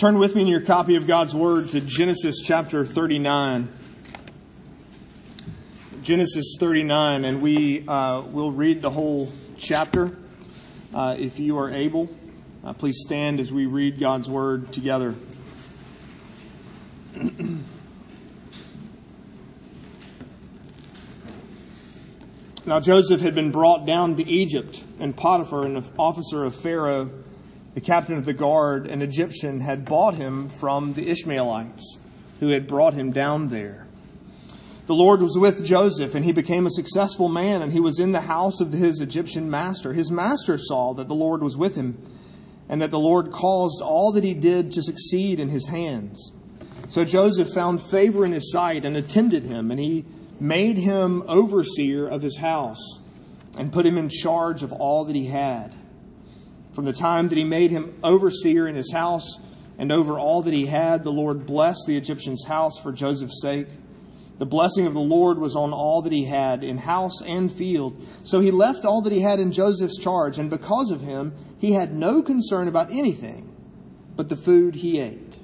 Turn with me in your copy of God's Word to Genesis chapter 39. Genesis 39, and we uh, will read the whole chapter. Uh, if you are able, uh, please stand as we read God's Word together. now, Joseph had been brought down to Egypt, and Potiphar, an officer of Pharaoh, the captain of the guard, an Egyptian, had bought him from the Ishmaelites who had brought him down there. The Lord was with Joseph, and he became a successful man, and he was in the house of his Egyptian master. His master saw that the Lord was with him, and that the Lord caused all that he did to succeed in his hands. So Joseph found favor in his sight and attended him, and he made him overseer of his house, and put him in charge of all that he had. From the time that he made him overseer in his house and over all that he had, the Lord blessed the Egyptian's house for Joseph's sake. The blessing of the Lord was on all that he had in house and field. So he left all that he had in Joseph's charge, and because of him, he had no concern about anything but the food he ate.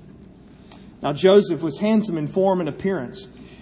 Now Joseph was handsome in form and appearance.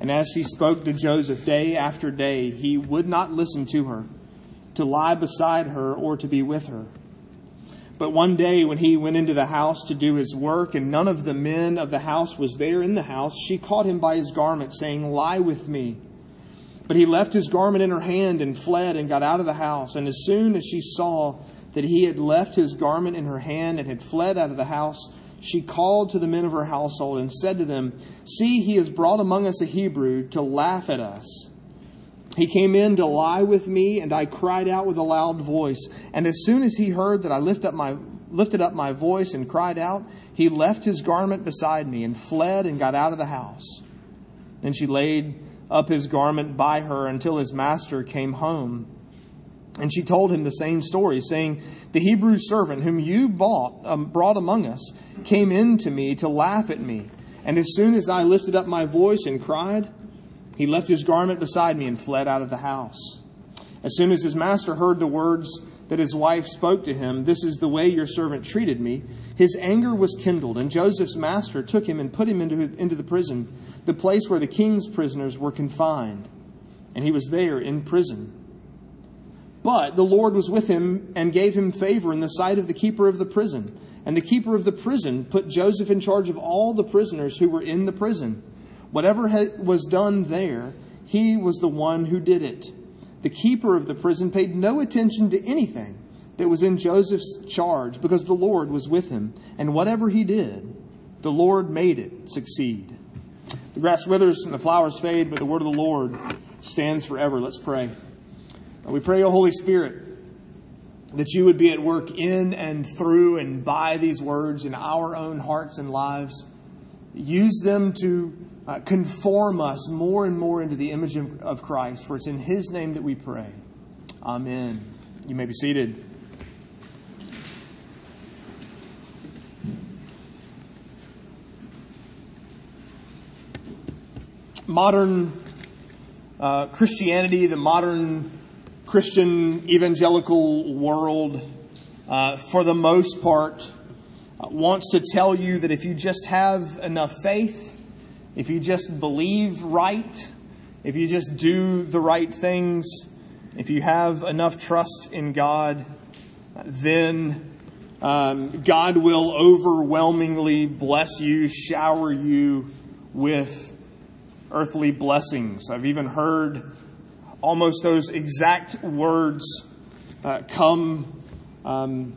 And as she spoke to Joseph day after day, he would not listen to her, to lie beside her, or to be with her. But one day, when he went into the house to do his work, and none of the men of the house was there in the house, she caught him by his garment, saying, Lie with me. But he left his garment in her hand and fled and got out of the house. And as soon as she saw that he had left his garment in her hand and had fled out of the house, she called to the men of her household and said to them, See, he has brought among us a Hebrew to laugh at us. He came in to lie with me, and I cried out with a loud voice. And as soon as he heard that I lift up my, lifted up my voice and cried out, he left his garment beside me and fled and got out of the house. Then she laid up his garment by her until his master came home. And she told him the same story, saying, The Hebrew servant whom you bought, um, brought among us came in to me to laugh at me. And as soon as I lifted up my voice and cried, he left his garment beside me and fled out of the house. As soon as his master heard the words that his wife spoke to him, This is the way your servant treated me, his anger was kindled. And Joseph's master took him and put him into, into the prison, the place where the king's prisoners were confined. And he was there in prison. But the Lord was with him and gave him favor in the sight of the keeper of the prison. And the keeper of the prison put Joseph in charge of all the prisoners who were in the prison. Whatever was done there, he was the one who did it. The keeper of the prison paid no attention to anything that was in Joseph's charge because the Lord was with him. And whatever he did, the Lord made it succeed. The grass withers and the flowers fade, but the word of the Lord stands forever. Let's pray. We pray, O Holy Spirit, that you would be at work in and through and by these words in our own hearts and lives. Use them to uh, conform us more and more into the image of, Christ, for it's in His name that we pray. Amen. You may be seated. Modern uh, Christianity, the modern Christian evangelical world, uh, for the most part, wants to tell you that if you just have enough faith, if you just believe right, if you just do the right things, if you have enough trust in God, then um, God will overwhelmingly bless you, shower you with earthly blessings. I've even heard almost those exact words uh, come um,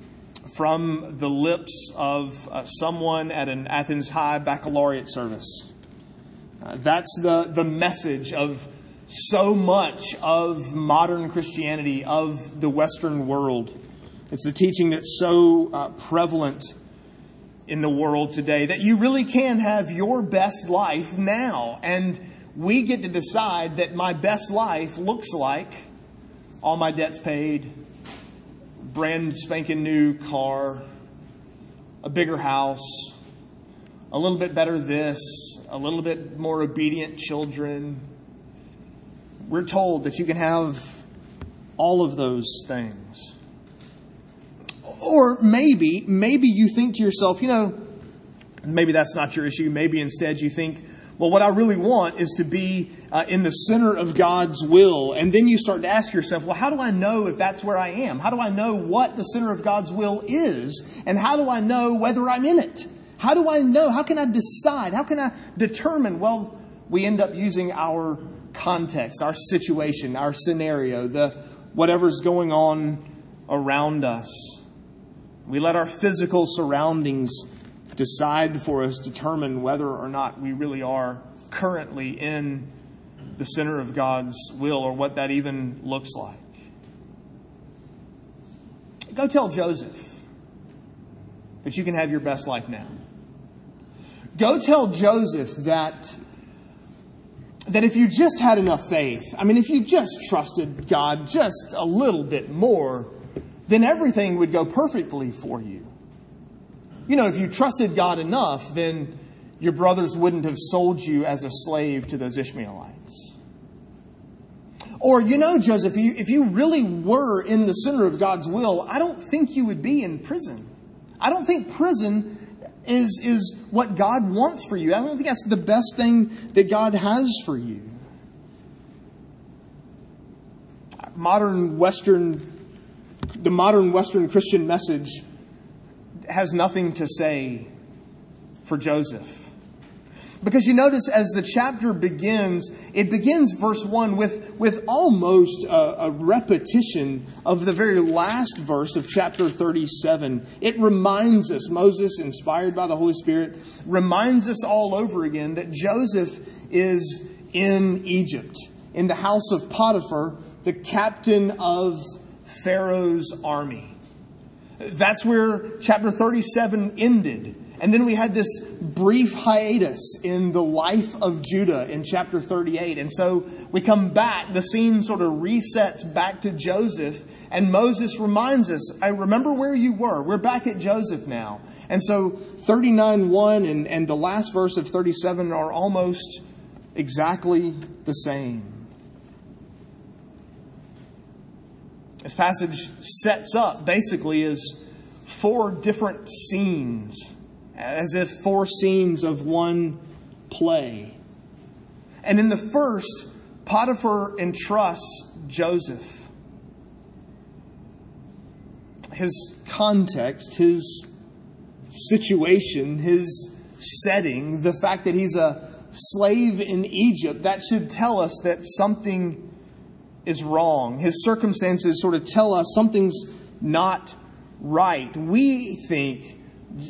from the lips of uh, someone at an Athens High baccalaureate service. Uh, that's the, the message of so much of modern Christianity, of the Western world. It's the teaching that's so uh, prevalent in the world today, that you really can have your best life now. And we get to decide that my best life looks like all my debts paid, brand spanking new car, a bigger house, a little bit better this, a little bit more obedient children. We're told that you can have all of those things. Or maybe, maybe you think to yourself, you know, maybe that's not your issue. Maybe instead you think, well, what I really want is to be uh, in the center of God's will. And then you start to ask yourself, well, how do I know if that's where I am? How do I know what the center of God's will is? And how do I know whether I'm in it? How do I know? How can I decide? How can I determine? Well, we end up using our context, our situation, our scenario, the whatever's going on around us. We let our physical surroundings decide for us, determine whether or not we really are currently in the center of God's will or what that even looks like. Go tell Joseph that you can have your best life now. Go tell Joseph that that if you just had enough faith, I mean, if you just trusted God just a little bit more, then everything would go perfectly for you. You know, if you trusted God enough, then your brothers wouldn't have sold you as a slave to those Ishmaelites. Or, you know, Joseph, if you, if you really were in the center of God's will, I don't think you would be in prison. I don't think prison is, is what God wants for you. I don't think that's the best thing that God has for you. Modern Western, the modern Western Christian message has nothing to say for Joseph. Because you notice as the chapter begins, it begins verse 1 with, with almost a, a, repetition of the very last verse of chapter 37. It reminds us, Moses, inspired by the Holy Spirit, reminds us all over again that Joseph is in Egypt, in the house of Potiphar, the captain of Pharaoh's army. That's where chapter 37 ended. And then we had this brief hiatus in the life of Judah in chapter 38. And so we come back, the scene sort of resets back to Joseph, and Moses reminds us, I remember where you were. We're back at Joseph now. And so 39 1 and, and the last verse of 37 are almost exactly the same. This passage sets up basically as four different scenes as if four scenes of one play. And in the first, Potiphar entrusts Joseph. His context, his situation, his setting, the fact that he's a slave in Egypt, that should tell us that something is wrong. His circumstances sort of tell us something's not right. We think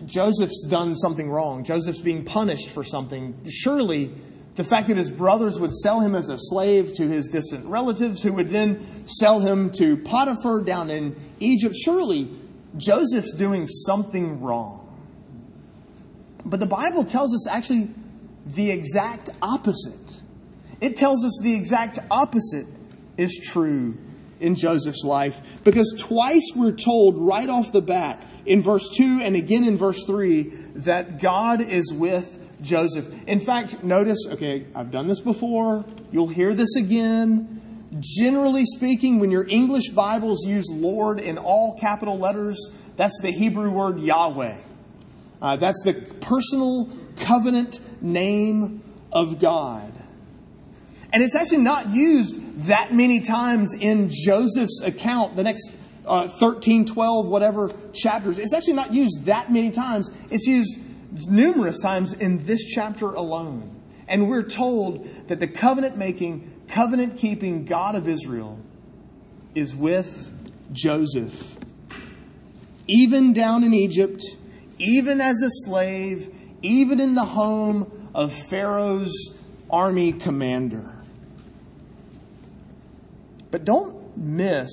Joseph's done something wrong. Joseph's being punished for something. Surely, the fact that his brothers would sell him as a slave to his distant relatives, who would then sell him to Potiphar down in Egypt, surely Joseph's doing something wrong. But the Bible tells us actually the exact opposite. It tells us the exact opposite is true in Joseph's life because twice we're told right off the bat in verse 2 and again in verse 3 that God is with Joseph. In fact, notice, okay, I've done this before. You'll hear this again. Generally speaking, when your English Bibles use Lord in all capital letters, that's the Hebrew word Yahweh. Uh, that's the personal covenant name of God. And it's actually not used that many times in Joseph's account, the next uh, 13, 12, whatever chapters. It's actually not used that many times. It's used numerous times in this chapter alone. And we're told that the covenant making, covenant keeping God of Israel is with Joseph. Even down in Egypt, even as a slave, even in the home of Pharaoh's army commander. But don't miss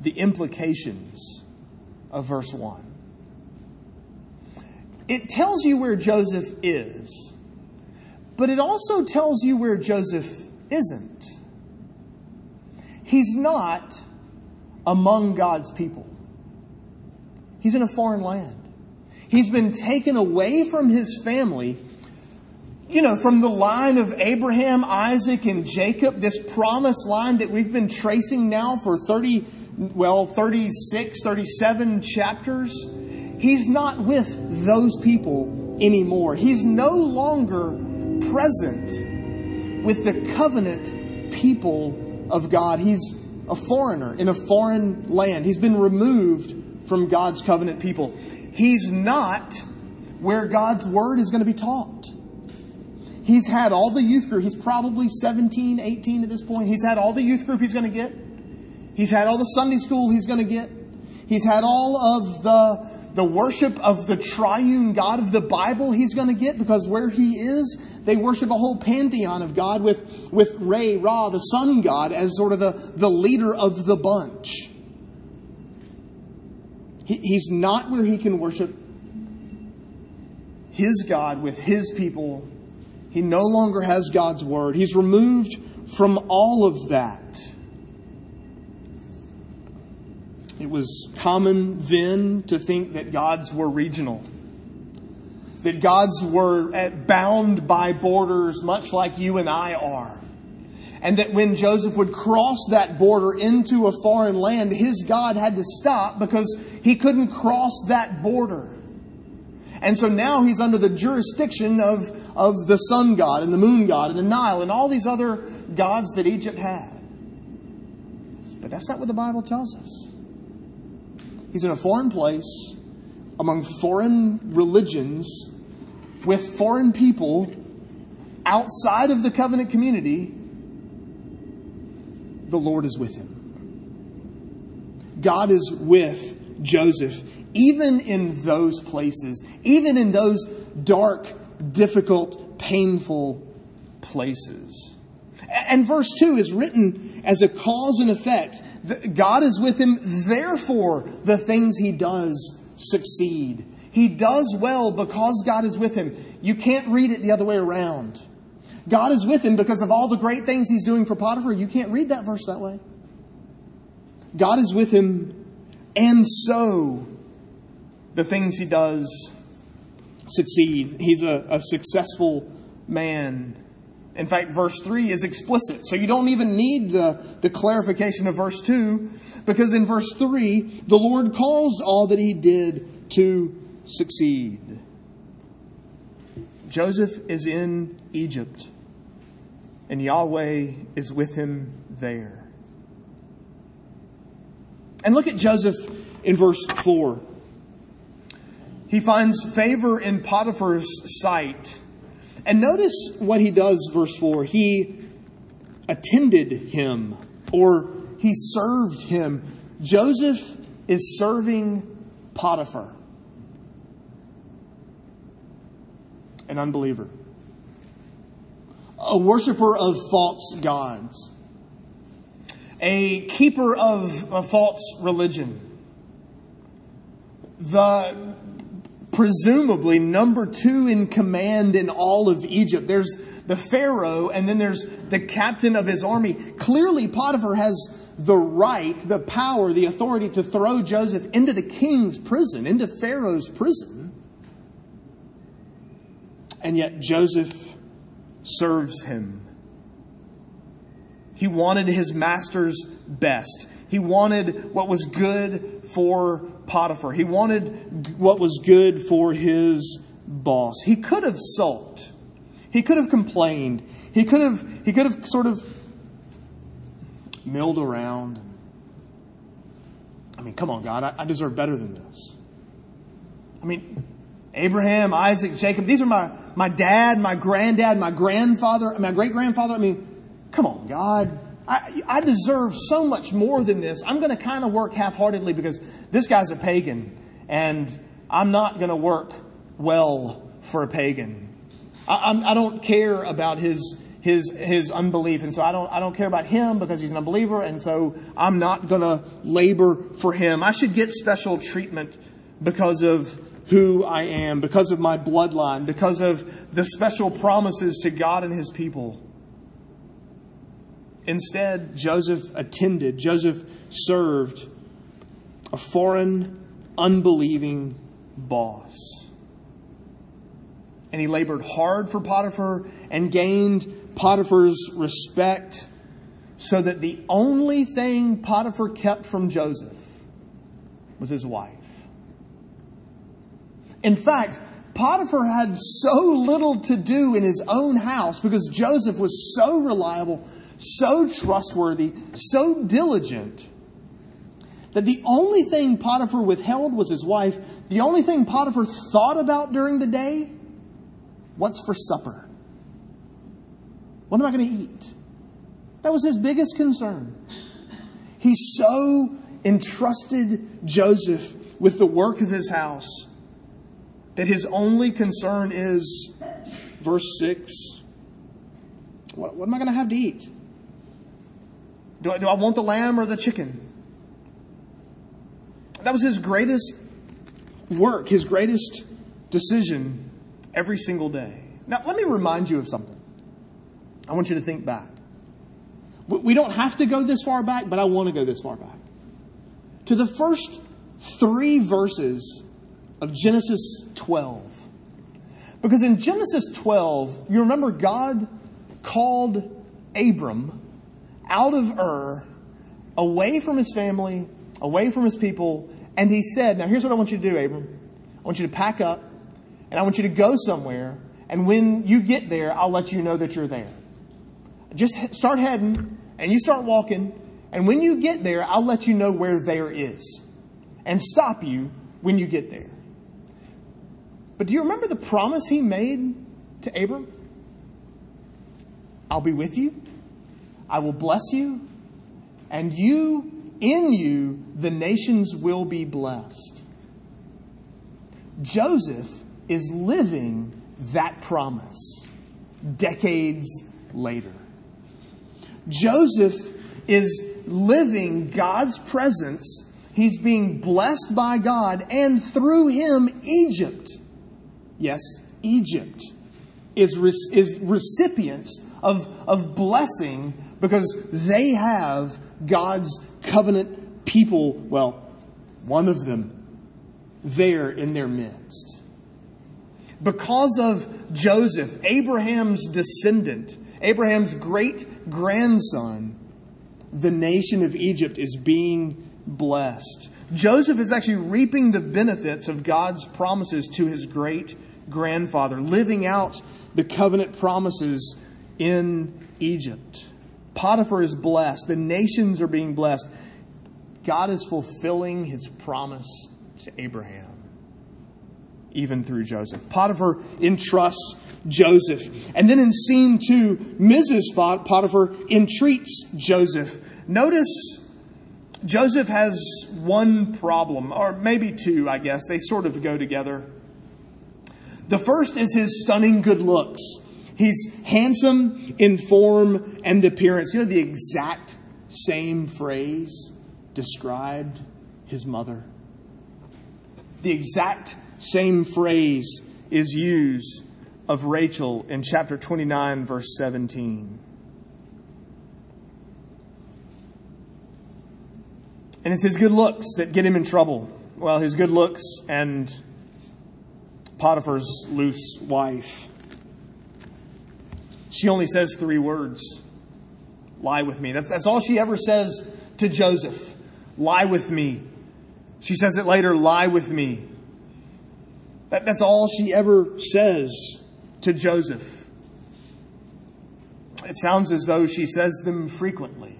the implications of verse 1. it tells you where Joseph is, but it also tells you where Joseph isn't. He's not among God's people, he's in a foreign land. He's been taken away from his family, you know, from the line of Abraham, Isaac, and Jacob, this promised line that we've been tracing now for 30, well, 36, 37 chapters. He's not with those people anymore. He's no longer present with the covenant people of God. He's a foreigner in a foreign land. He's been removed from God's covenant people. He's not where God's word is going to be taught. He's had all the youth group. He's probably 17, 18 at this point. He's had all the youth group he's going to get. He's had all the Sunday school he's going to get. He's had all of the, the worship of the triune God of the Bible he's going to get because where he is, they worship a whole pantheon of God with, with Ra, the sun god, as sort of the, the leader of the bunch. He, he's not where he can worship his God with his people. He no longer has God's word. He's removed from all of that. It was common then to think that gods were regional, that gods were eh, bound by borders, much like you and I are and that when Joseph would cross that border into a foreign land, his God had to stop because he couldn't cross that border. And so now he's under the jurisdiction of, of the sun god and the moon god and the Nile and all these other gods that Egypt had. But that's not what the Bible tells us. He's in a foreign place among foreign religions with foreign people outside of the covenant community the Lord is with him. God is with Joseph, even in those places, even in those dark, difficult, painful places. And verse 2 is written as a cause and effect. God is with him, therefore, the things he does succeed. He does well because God is with him. You can't read it the other way around. God is with him because of all the great things he's doing for Potiphar. You can't read that verse that way. God is with him, and so the things he does succeed. He's a, a successful man. In fact, verse 3 is explicit. So you don't even need the, the clarification of verse 2, because in verse 3, the Lord calls all that he did to succeed. Joseph is in Egypt and Yahweh is with him there. And look at Joseph in verse 4. He finds favor in Potiphar's sight. And notice what he does, verse 4. He attended him, or he served him. Joseph is serving Potiphar, an unbeliever a worshiper of false gods, a keeper of a false religion, the presumably number two in command in all of Egypt. There's the Pharaoh, and then there's the captain of his army. Clearly, Potiphar has the right, the power, the authority to throw Joseph into the king's prison, into Pharaoh's prison. And yet, Joseph serves him. He wanted his master's best. He wanted what was good for Potiphar. He wanted what was good for his boss. He could have sulked. He could have complained. He could have, he could have sort of milled around. I mean, come on, God, I, I deserve better than this. I mean, Abraham, Isaac, Jacob, these are my, my dad, my granddad, my grandfather, my great grandfather. I mean, come on, God. I, I deserve so much more than this. I'm going to kind of work half heartedly because this guy's a pagan and I'm not going to work well for a pagan. I, I do not care about his, his, his unbelief. And so I don't, I don't care about him because he's an unbeliever. And so I'm not going to labor for him. I should get special treatment because of who I am, because of my bloodline, because of the special promises to God and his people. Instead, Joseph attended, Joseph served a foreign, unbelieving boss. And he labored hard for Potiphar and gained Potiphar's respect so that the only thing Potiphar kept from Joseph was his wife. In fact, Potiphar had so little to do in his own house because Joseph was so reliable, so trustworthy, so diligent that the only thing Potiphar withheld was his wife. The only thing Potiphar thought about during the day, what's for supper? What am I going to eat? That was his biggest concern. He so entrusted Joseph with the work of his house that his only concern is, verse 6, what, what am I going to have to eat? Do I, do I want the lamb or the chicken? That was his greatest work, his greatest decision every single day. Now, let me remind you of something. I want you to think back. We don't have to go this far back, but I want to go this far back. To the first three verses of Genesis 12. Because in Genesis 12, you remember God called Abram out of Ur, away from his family, away from his people, and he said, Now here's what I want you to do, Abram. I want you to pack up, and I want you to go somewhere, and when you get there, I'll let you know that you're there. Just start heading, and you start walking, and when you get there, I'll let you know where there is, and stop you when you get there. But do you remember the promise he made to Abram? I'll be with you. I will bless you. And you, in you, the nations will be blessed. Joseph is living that promise decades later. Joseph is living God's presence. He's being blessed by God, and through him, Egypt, yes, Egypt, is, is recipients of, of blessing because they have God's covenant people, well, one of them, there in their midst. Because of Joseph, Abraham's descendant, Abraham's great grandson, the nation of Egypt is being blessed. Joseph is actually reaping the benefits of God's promises to his great grandfather, living out the covenant promises in Egypt. Potiphar is blessed. The nations are being blessed. God is fulfilling his promise to Abraham, even through Joseph. Potiphar entrusts Joseph. And then in scene two, Mrs. Potiphar entreats Joseph. Notice Joseph has one problem, or maybe two, I guess. They sort of go together. The first is his stunning good looks. He's handsome in form and appearance. You know, the exact same phrase described his mother. The exact same phrase is used of Rachel in chapter 29, verse 17. And it's his good looks that get him in trouble. Well, his good looks and Potiphar's loose wife. She only says three words lie with me. That's, that's all she ever says to Joseph. Lie with me. She says it later lie with me. That, that's all she ever says to Joseph. It sounds as though she says them frequently.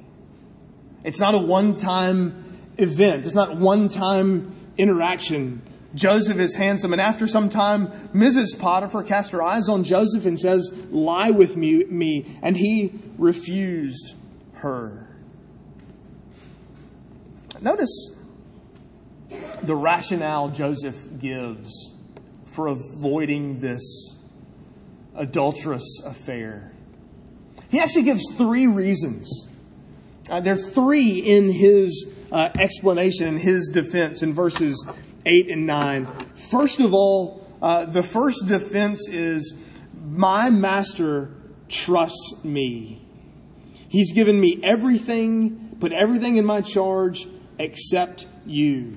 It's not a one time event, it's not one time interaction. Joseph is handsome, and after some time, Mrs. Potiphar cast her eyes on Joseph and says, Lie with me, me. And he refused her. Notice the rationale Joseph gives for avoiding this adulterous affair. He actually gives three reasons. Uh, there are three in his uh, explanation, in his defense, in verses 8 and 9. First of all, uh, the first defense is my master trusts me. He's given me everything, put everything in my charge except you.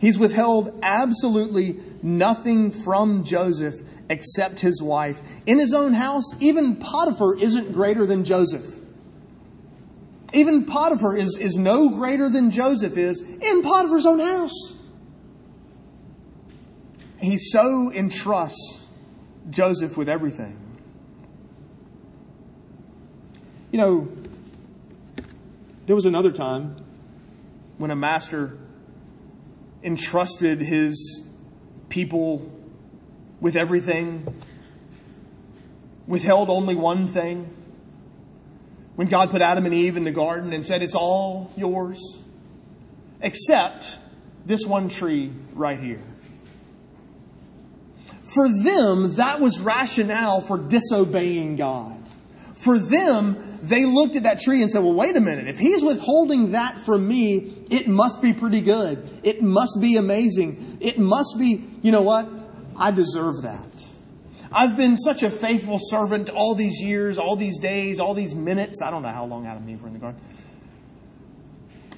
He's withheld absolutely nothing from Joseph except his wife. In his own house, even Potiphar isn't greater than Joseph. Even Potiphar is, is no greater than Joseph is in Potiphar's own house. He so entrusts Joseph with everything. You know, there was another time when a master entrusted his people with everything, withheld only one thing. When God put Adam and Eve in the garden and said, It's all yours, except this one tree right here. For them, that was rationale for disobeying God. For them, they looked at that tree and said, well, wait a minute. If he's withholding that from me, it must be pretty good. It must be amazing. It must be, you know what? I deserve that. I've been such a faithful servant all these years, all these days, all these minutes. I don't know how long Adam and Eve were in the garden.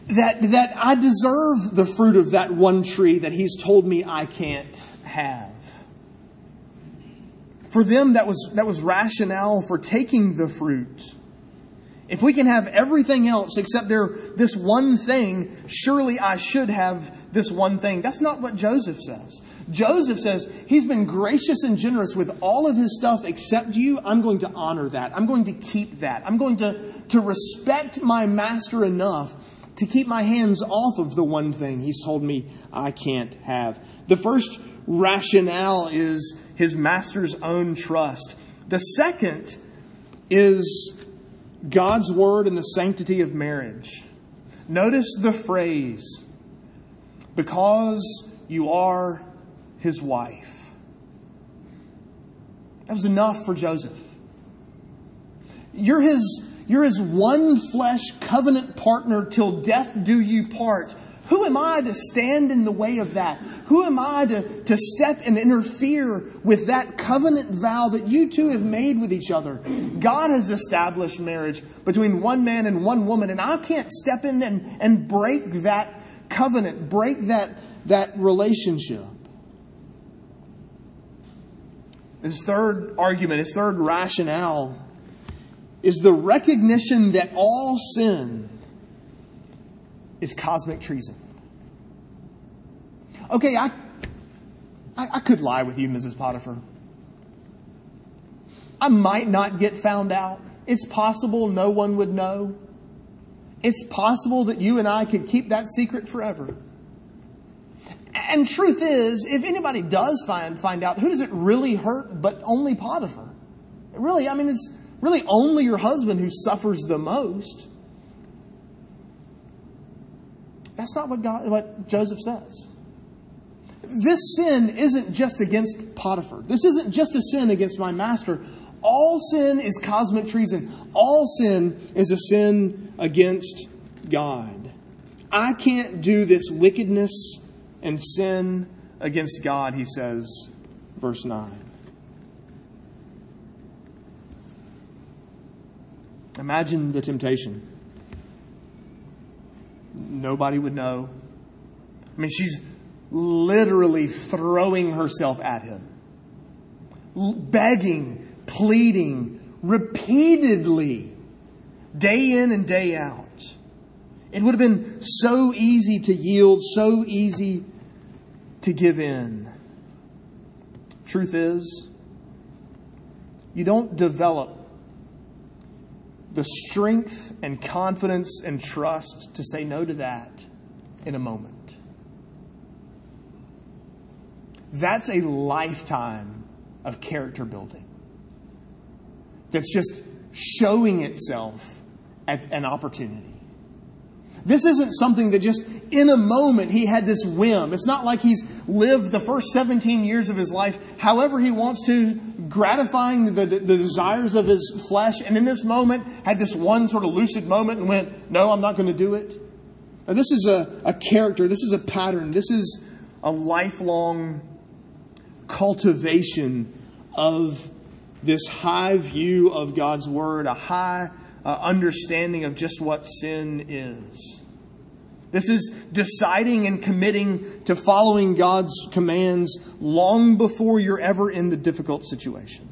That, that I deserve the fruit of that one tree that he's told me I can't have. For them, that was, that was rationale for taking the fruit. If we can have everything else except this one thing, surely I should have this one thing. That's not what Joseph says. Joseph says, He's been gracious and generous with all of his stuff except you. I'm going to honor that. I'm going to keep that. I'm going to, to respect my master enough to keep my hands off of the one thing he's told me I can't have. The first rationale is his master's own trust. The second is God's word and the sanctity of marriage. Notice the phrase, because you are his wife. That was enough for Joseph. You're his, you're his one flesh covenant partner till death do you part. Who am I to stand in the way of that? Who am I to, to step and interfere with that covenant vow that you two have made with each other? God has established marriage between one man and one woman, and I can't step in and, and break that covenant, break that, that relationship. His third argument, his third rationale, is the recognition that all sin is cosmic treason. Okay, I, I, I, could lie with you, Mrs. Potiphar. I might not get found out. It's possible no one would know. It's possible that you and I could keep that secret forever. And truth is, if anybody does find, find out, who does it really hurt but only Potiphar? Really, I mean, it's really only your husband who suffers the most. That's not what, God, what Joseph says. This sin isn't just against Potiphar. This isn't just a sin against my master. All sin is cosmic treason. All sin is a sin against God. I can't do this wickedness and sin against God, he says, verse 9. Imagine the temptation nobody would know. I mean, she's literally throwing herself at him, begging, pleading repeatedly, day in and day out. It would have been so easy to yield, so easy to give in. Truth is, you don't develop the strength and confidence and trust to say no to that in a moment. That's a lifetime of character building that's just showing itself at an opportunity. This isn't something that just in a moment he had this whim. It's not like he's lived the first 17 years of his life however he wants to, gratifying the, the, desires of his flesh, and in this moment had this one sort of lucid moment and went, No, I'm not going to do it. Now, this is a, a character, this is a pattern, this is a lifelong cultivation of this high view of God's Word, a high uh, understanding of just what sin is. This is deciding and committing to following God's commands long before you're ever in the difficult situation.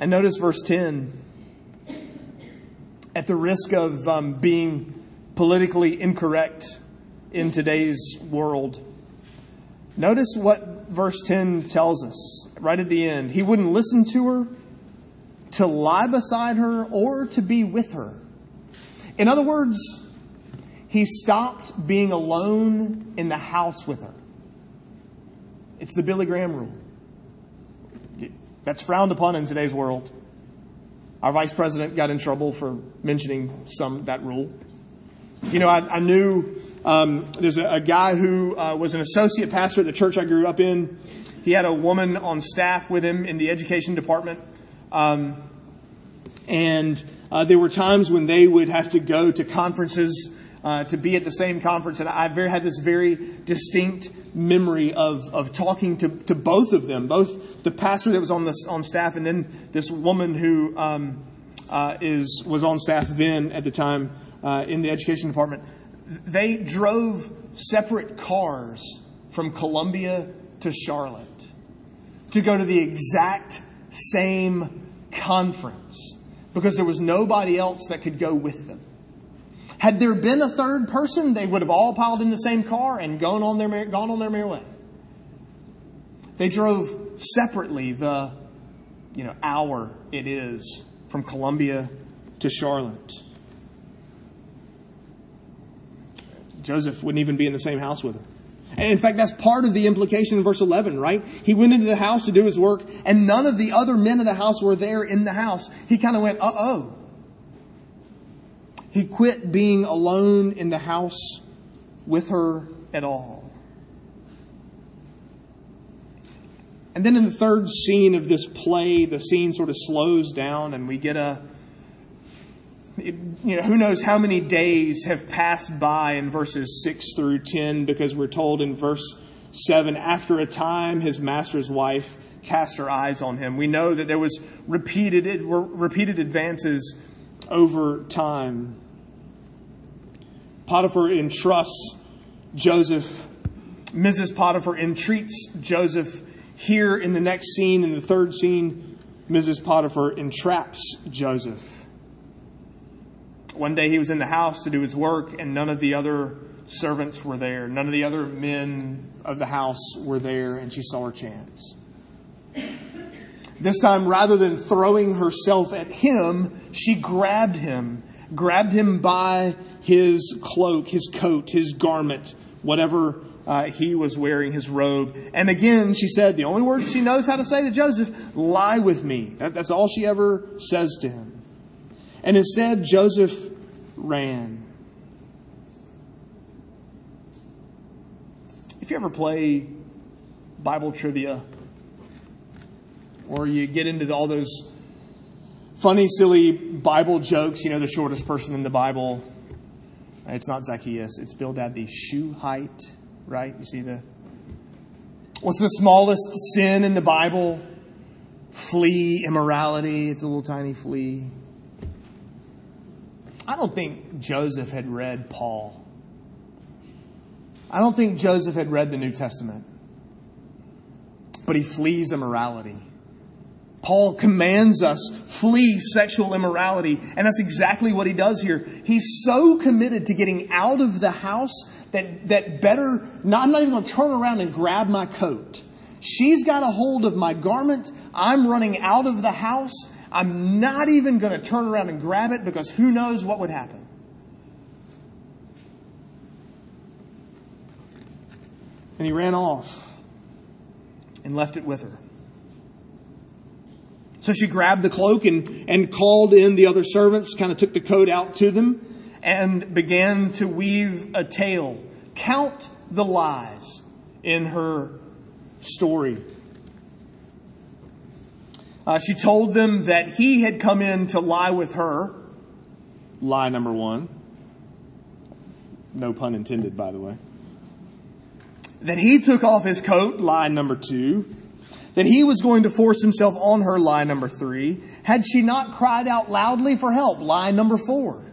And notice verse 10. At the risk of um, being politically incorrect in today's world, notice what verse 10 tells us right at the end. He wouldn't listen to her, to lie beside her, or to be with her. In other words, he stopped being alone in the house with her. It's the Billy Graham rule. That's frowned upon in today's world. Our vice president got in trouble for mentioning some that rule. You know, I, I knew um, there's a, a, guy who uh, was an associate pastor at the church I grew up in. He had a woman on staff with him in the education department. Um, and uh, there were times when they would have to go to conferences uh, to be at the same conference, and I very, had this very distinct memory of, of talking to, to both of them, both the pastor that was on the, on staff, and then this woman who um, uh, is was on staff then at the time uh, in the education department. They drove separate cars from Columbia to Charlotte to go to the exact same conference because there was nobody else that could go with them. Had there been a third person, they would have all piled in the same car and gone on their, gone on their merry way. They drove separately the you know, hour it is from Columbia to Charlotte. Joseph wouldn't even be in the same house with her. And in fact, that's part of the implication in verse 11, right? He went into the house to do his work, and none of the other men of the house were there in the house. He kind of went, uh oh. He quit being alone in the house with her at all. And then in the third scene of this play, the scene sort of slows down, and we get a you know, who knows how many days have passed by in verses 6 through 10 because we're told in verse 7 after a time his master's wife cast her eyes on him. We know that there was repeated repeated advances over time. Potiphar entrusts Joseph. Mrs. Potiphar entreats Joseph. Here in the next scene, in the third scene, Mrs. Potiphar entraps Joseph. One day he was in the house to do his work, and none of the other servants were there. None of the other men of the house were there, and she saw her chance. This time, rather than throwing herself at him, she grabbed him, grabbed him by his cloak, his coat, his garment, whatever uh, he was wearing, his robe. And again, she said, the only words she knows how to say to Joseph, lie with me. That, that's all she ever says to him. And instead, Joseph ran. If you ever play Bible trivia, or you get into all those funny, silly Bible jokes, you know, the shortest person in the Bible, it's not Zacchaeus, it's Bildad the shoe height, right? You see the. What's the smallest sin in the Bible? Flea, immorality. It's a little tiny flea. I don't think Joseph had read Paul. I don't think Joseph had read the New Testament. But he flees immorality. Paul commands us flee sexual immorality, and that's exactly what he does here. He's so committed to getting out of the house that, that better, not, I'm not even going to turn around and grab my coat. She's got a hold of my garment. I'm running out of the house. I'm not even going to turn around and grab it because who knows what would happen. And he ran off and left it with her. So she grabbed the cloak and, and called in the other servants, kind of took the coat out to them, and began to weave a tale. Count the lies in her story. Uh, she told them that he had come in to lie with her, lie number one. No pun intended, by the way. That he took off his coat, lie number two. That he was going to force himself on her, lie number three. Had she not cried out loudly for help, lie number four.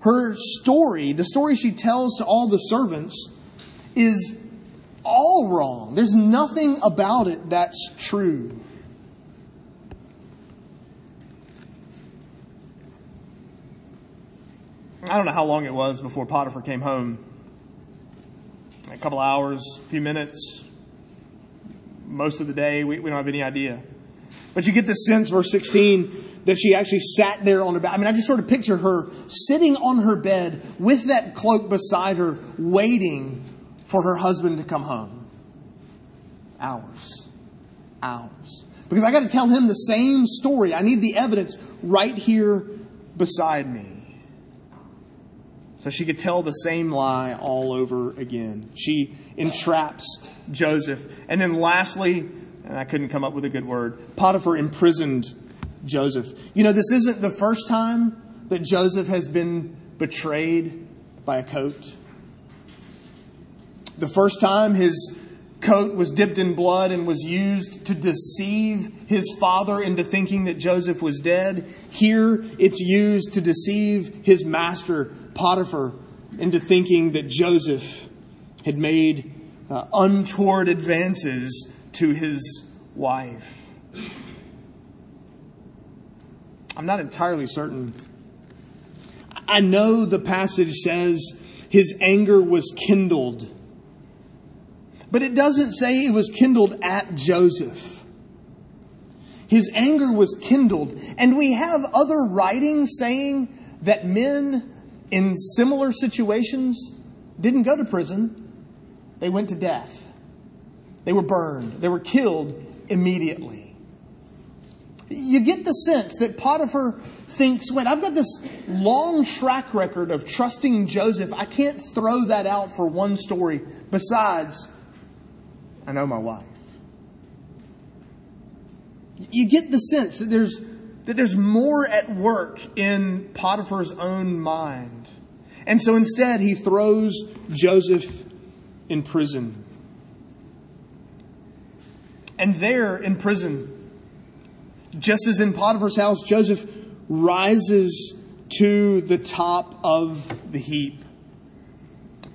Her story, the story she tells to all the servants, is all wrong. There's nothing about it that's true. I don't know how long it was before Potiphar came home. A couple hours, a few minutes, most of the day. We, we don't have any idea. But you get the sense, verse 16, that she actually sat there on her bed. I mean, I just sort of picture her sitting on her bed with that cloak beside her, waiting for her husband to come home. Hours. Hours. Because I got to tell him the same story. I need the evidence right here beside me. So she could tell the same lie all over again. She entraps Joseph. And then lastly, and I couldn't come up with a good word, Potiphar imprisoned Joseph. You know, this isn't the first time that Joseph has been betrayed by a coat. The first time his coat was dipped in blood and was used to deceive his father into thinking that Joseph was dead. Here it's used to deceive his master, Potiphar, into thinking that Joseph had made uh, untoward advances to his wife. I'm not entirely certain. I know the passage says his anger was kindled but it doesn't say it was kindled at Joseph. His anger was kindled. And we have other writings saying that men in similar situations didn't go to prison, they went to death. They were burned, they were killed immediately. You get the sense that Potiphar thinks, wait, I've got this long track record of trusting Joseph. I can't throw that out for one story. Besides, I know my wife. You get the sense that there's, that there's more at work in Potiphar's own mind. And so instead, he throws Joseph in prison. And there in prison, just as in Potiphar's house, Joseph rises to the top of the heap.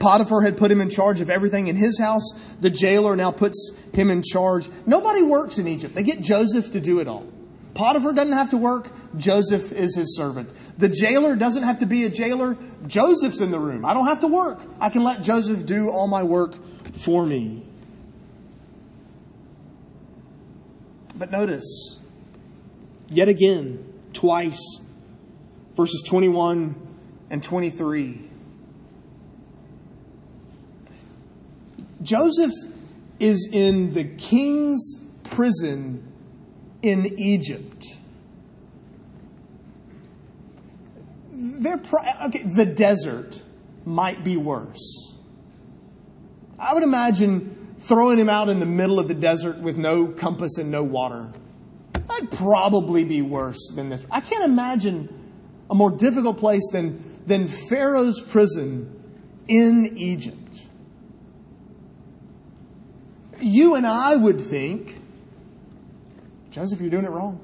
Potiphar had put him in charge of everything in his house. The jailer now puts him in charge. Nobody works in Egypt. They get Joseph to do it all. Potiphar doesn't have to work. Joseph is his servant. The jailer doesn't have to be a jailer. Joseph's in the room. I don't have to work. I can let Joseph do all my work for me. But notice, yet again, twice, verses 21 and 23. Joseph is in the king's prison in Egypt. Okay, the desert might be worse. I would imagine throwing him out in the middle of the desert with no compass and no water. That'd probably be worse than this. I can't imagine a more difficult place than, than Pharaoh's prison in Egypt you and I would think, Joseph, you're doing it wrong.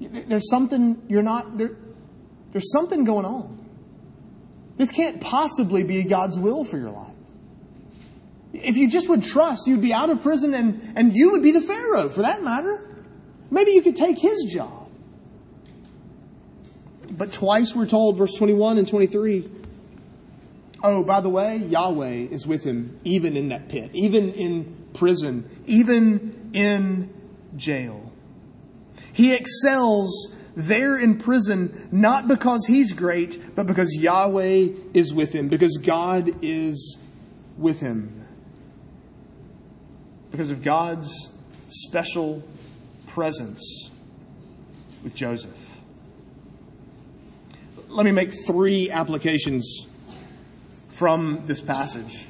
There's something you're not, there, there's something going on. This can't possibly be God's will for your life. If you just would trust, you'd be out of prison and, and you would be the Pharaoh for that matter. Maybe you could take his job. But twice we're told, verse 21 and 23, Oh, by the way, Yahweh is with him even in that pit, even in prison, even in jail. He excels there in prison not because he's great, but because Yahweh is with him, because God is with him. Because of God's special presence with Joseph. Let me make three applications from this passage.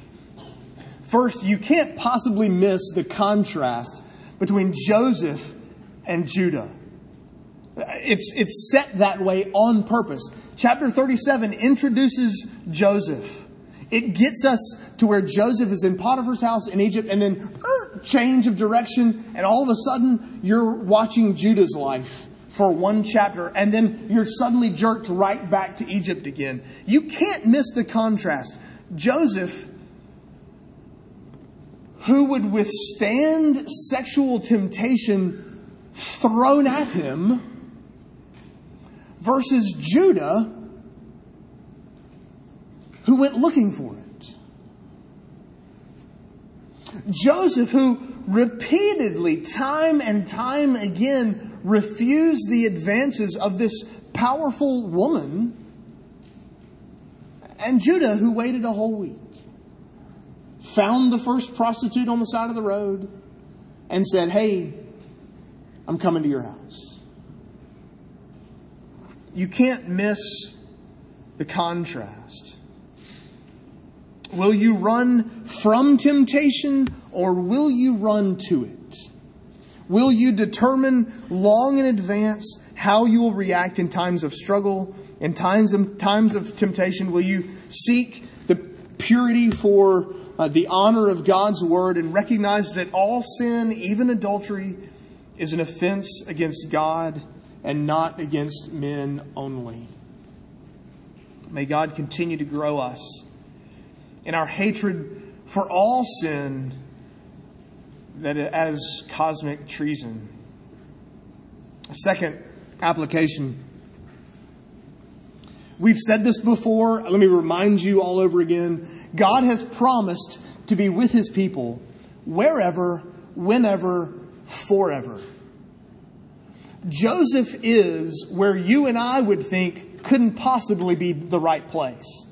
First, you can't possibly miss the contrast between Joseph and Judah. It's, it's set that way on purpose. Chapter 37 introduces Joseph. It gets us to where Joseph is in Potiphar's house in Egypt, and then er, change of direction, and all of a sudden you're watching Judah's life for one chapter, and then you're suddenly jerked right back to Egypt again. You can't miss the contrast. Joseph, who would withstand sexual temptation thrown at him, versus Judah, who went looking for it. Joseph, who repeatedly, time and time again, refused the advances of this powerful woman, and Judah, who waited a whole week, found the first prostitute on the side of the road and said, Hey, I'm coming to your house. You can't miss the contrast. Will you run from temptation or will you run to it? Will you determine long in advance how you will react in times of struggle, in times of, times of temptation? Will you seek the purity for uh, the honor of God's word and recognize that all sin, even adultery, is an offense against God and not against men only? May God continue to grow us in our hatred for all sin that as cosmic treason. A second application. We've said this before. Let me remind you all over again. God has promised to be with his people wherever, whenever, forever. Joseph is where you and I would think couldn't possibly be the right place.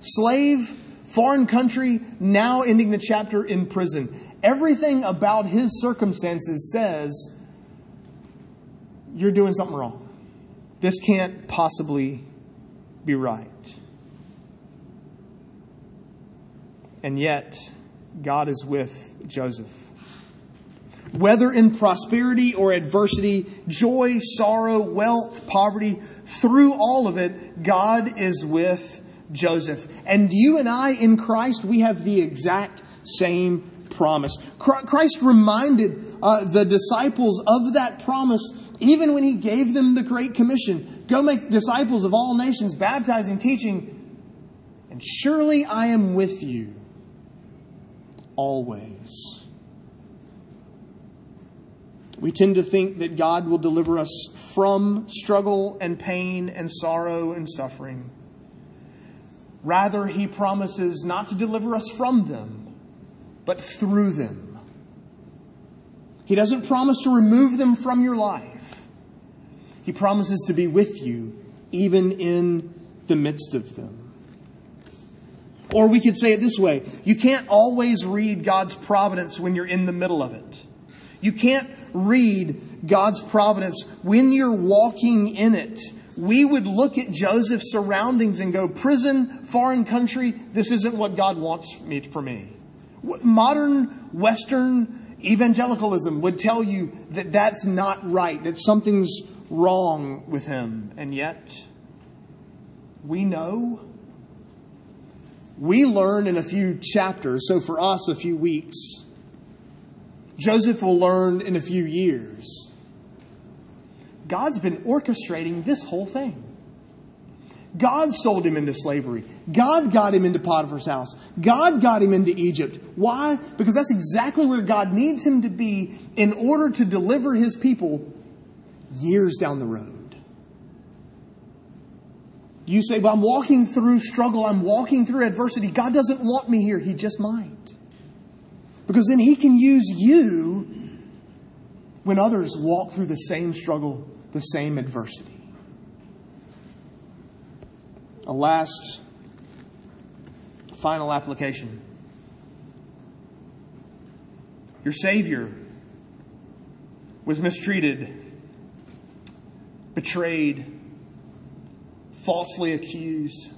Slave, foreign country, now ending the chapter in prison. Everything about his circumstances says you're doing something wrong. This can't possibly be right. And yet, God is with Joseph. Whether in prosperity or adversity, joy, sorrow, wealth, poverty, through all of it, God is with Joseph. And you and I in Christ, we have the exact same promise. Christ reminded uh, the disciples of that promise even when he gave them the Great Commission go make disciples of all nations, baptizing, teaching, and surely I am with you always. We tend to think that God will deliver us from struggle and pain and sorrow and suffering. Rather, he promises not to deliver us from them but through them. He doesn't promise to remove them from your life. He promises to be with you even in the midst of them. Or we could say it this way you can't always read God's providence when you're in the middle of it. You can't read God's providence when you're walking in it. We would look at Joseph's surroundings and go, prison, foreign country, this isn't what God wants me, for me. Modern Western evangelicalism would tell you that that's not right, that something's wrong with him. And yet, we know. We learn in a few chapters, so for us, a few weeks. Joseph will learn in a few years. God's been orchestrating this whole thing. God sold him into slavery. God got him into Potiphar's house. God got him into Egypt. Why? Because that's exactly where God needs him to be in order to deliver his people years down the road. You say, but I'm walking through struggle. I'm walking through adversity. God doesn't want me here. He just might. Because then he can use you when others walk through the same struggle, the same adversity a last final application. Your Savior was mistreated, betrayed, falsely accused,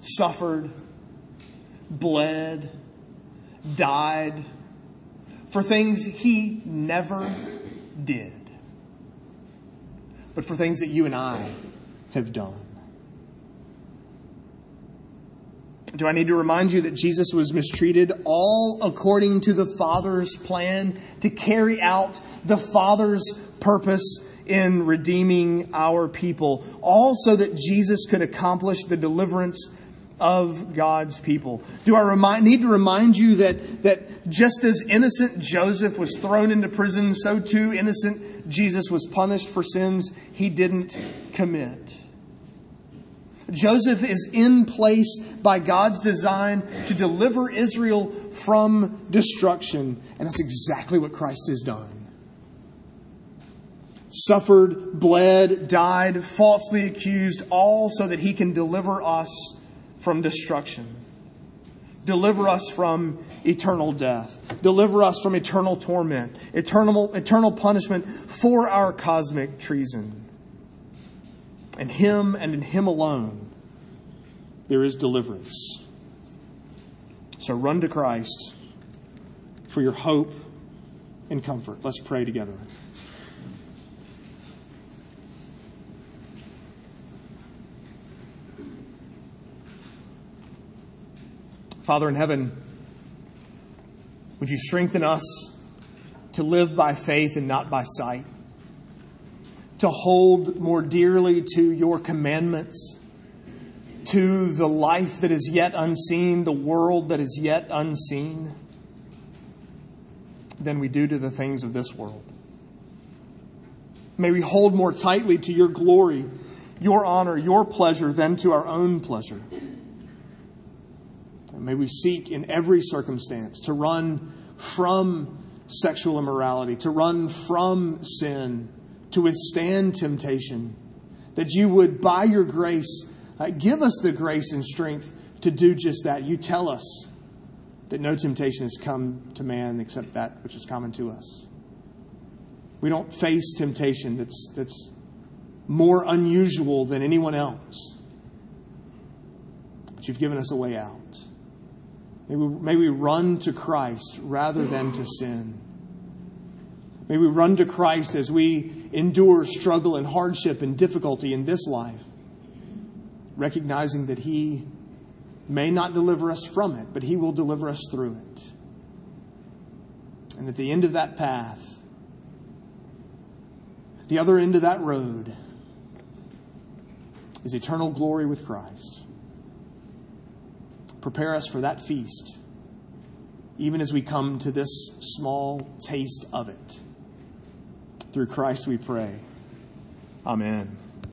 suffered, bled, died for things he never did. but for things that you and I have done. Do I need to remind you that Jesus was mistreated all according to the Father's plan to carry out the Father's purpose in redeeming our people, all so that Jesus could accomplish the deliverance of God's people. Do I remind, need to remind you that, that just as innocent Joseph was thrown into prison, so too innocent Jesus was punished for sins he didn't commit. Joseph is in place by God's design to deliver Israel from destruction. And that's exactly what Christ has done. Suffered, bled, died, falsely accused, all so that he can deliver us from destruction. Deliver us from eternal death. Deliver us from eternal torment, eternal, eternal punishment for our cosmic treason. In Him and in Him alone, there is deliverance. So run to Christ for your hope and comfort. Let's pray together. Father in heaven, would you strengthen us to live by faith and not by sight? To hold more dearly to your commandments, to the life that is yet unseen, the world that is yet unseen, than we do to the things of this world. May we hold more tightly to your glory, your honor, your pleasure than to our own pleasure. May we seek in every circumstance to run from sexual immorality, to run from sin, to withstand temptation. That you would, by your grace, uh, give us the grace and strength to do just that. You tell us that no temptation has come to man except that which is common to us. We don't face temptation that's, that's more unusual than anyone else. But you've given us a way out. May we, may we run to Christ rather than to sin. May we run to Christ as we endure struggle and hardship and difficulty in this life, recognizing that He may not deliver us from it, but He will deliver us through it. And at the end of that path, the other end of that road, is eternal glory with Christ. Prepare us for that feast, even as we come to this small taste of it. Through Christ we pray. Amen.